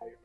higher.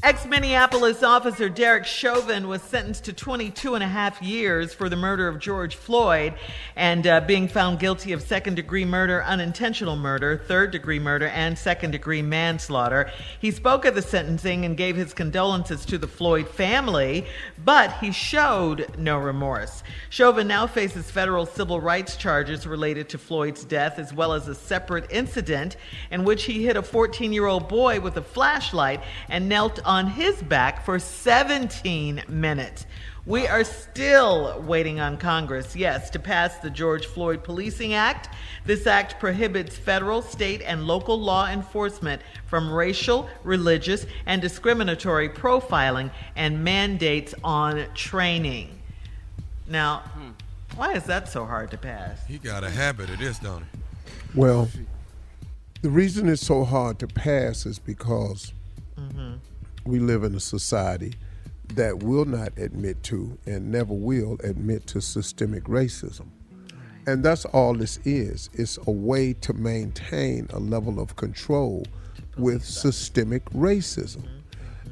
Ex Minneapolis officer Derek Chauvin was sentenced to 22 and a half years for the murder of George Floyd and uh, being found guilty of second degree murder, unintentional murder, third degree murder, and second degree manslaughter. He spoke at the sentencing and gave his condolences to the Floyd family, but he showed no remorse. Chauvin now faces federal civil rights charges related to Floyd's death, as well as a separate incident in which he hit a 14 year old boy with a flashlight and knelt on his back for 17 minutes. We are still waiting on Congress, yes, to pass the George Floyd Policing Act. This act prohibits federal, state, and local law enforcement from racial, religious, and discriminatory profiling and mandates on training. Now, why is that so hard to pass? He got a habit of this, don't he? Well, the reason it's so hard to pass is because mm-hmm. We live in a society that will not admit to and never will admit to systemic racism. And that's all this is. It's a way to maintain a level of control with systemic racism.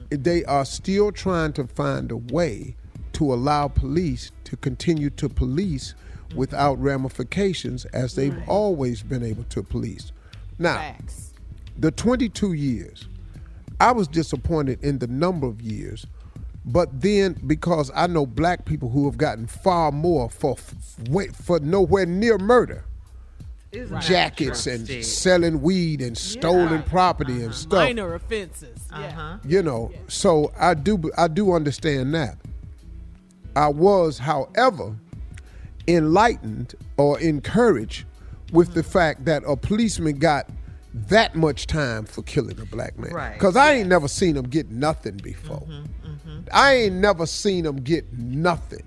They are still trying to find a way to allow police to continue to police without ramifications as they've always been able to police. Now, the 22 years, I was disappointed in the number of years, but then because I know black people who have gotten far more for for, for nowhere near murder, Isn't jackets and selling weed and stolen property and stuff. Minor offenses. Uh-huh. You know, so I do I do understand that. I was, however, enlightened or encouraged with the fact that a policeman got that much time for killing a black man. Right, Because mm-hmm, mm-hmm. I ain't never seen him get nothing before. I ain't never seen him get nothing.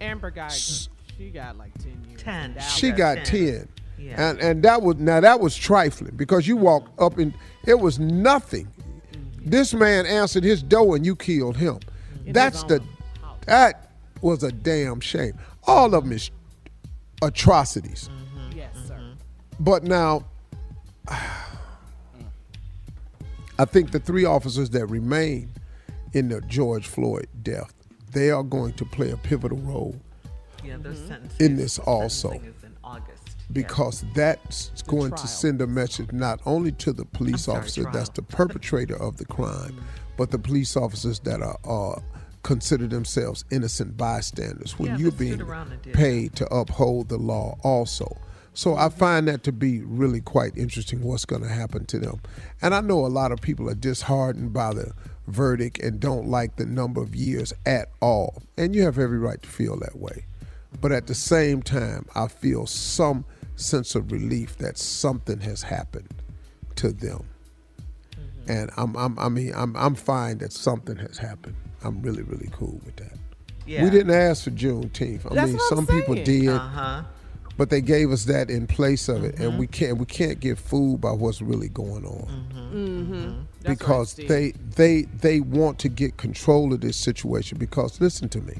Amber Guyger, she got like 10 years. 10. She got 10. Yeah. And and that was now that was trifling because you walked up and it was nothing. Mm-hmm. This man answered his door and you killed him. That's the that was a damn shame. All of them is atrocities. Yes, sir. But now, I think the three officers that remain in the George Floyd death, they are going to play a pivotal role Yeah, in this also. in August. because that's going to send a message not only to the police sorry, officer that's the perpetrator of the crime, but the police officers that are uh, consider themselves innocent bystanders when Yeah, you're being around and did paid to uphold the law also. So I find that to be really quite interesting what's going to happen to them. And I know a lot of people are disheartened by the verdict and don't like the number of years at all. And you have every right to feel that way. But at the same time, I feel some sense of relief that something has happened to them. Mm-hmm. And I'm, I'm, I mean, I'm, I'm fine that something has happened. I'm really, really cool with that. Yeah. We didn't ask for Juneteenth. I That's mean, some people did, Uh-huh. But they gave us that in place of it, Mm-hmm. and we can't we can't get fooled by what's really going on Mm-hmm. because they they they want to get control of this situation. Because listen to me,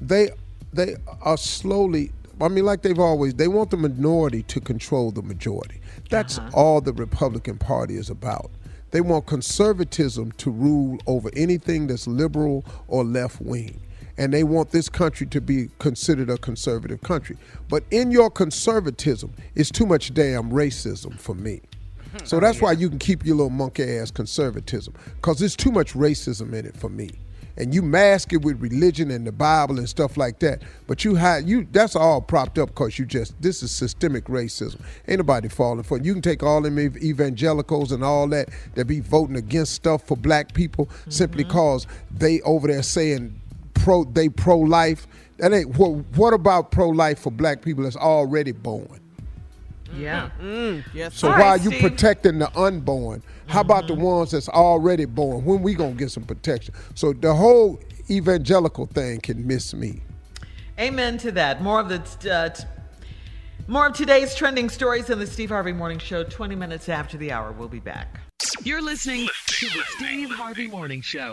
they they are slowly. I mean, like they've always, they want the minority to control the majority. That's all the Republican Party is about. They want conservatism to rule over anything that's liberal or left wing. And they want this country to be considered a conservative country. But in your conservatism, it's too much damn racism for me. Hmm. So oh, that's why you can keep your little monkey ass conservatism, because there's too much racism in it for me. And you mask it with religion and the Bible and stuff like that, but you hide you. That's all propped up because you just this is systemic racism. Ain't nobody falling for it. You can take all them evangelicals and all that that be voting against stuff for black people simply mm-hmm. cause they over there saying pro they pro life. That ain't what. What about pro life for black people that's already born? Yeah. Yes, So All why right, are you Steve. Mm-hmm. protecting the unborn? How about the ones that's already born? When we gonna get some protection? So the whole evangelical thing can miss me. Amen to that. More of the uh, t- more of today's trending stories in the Steve Harvey Morning Show. Twenty minutes after the hour, we'll be back. You're listening to the Steve Harvey Morning Show.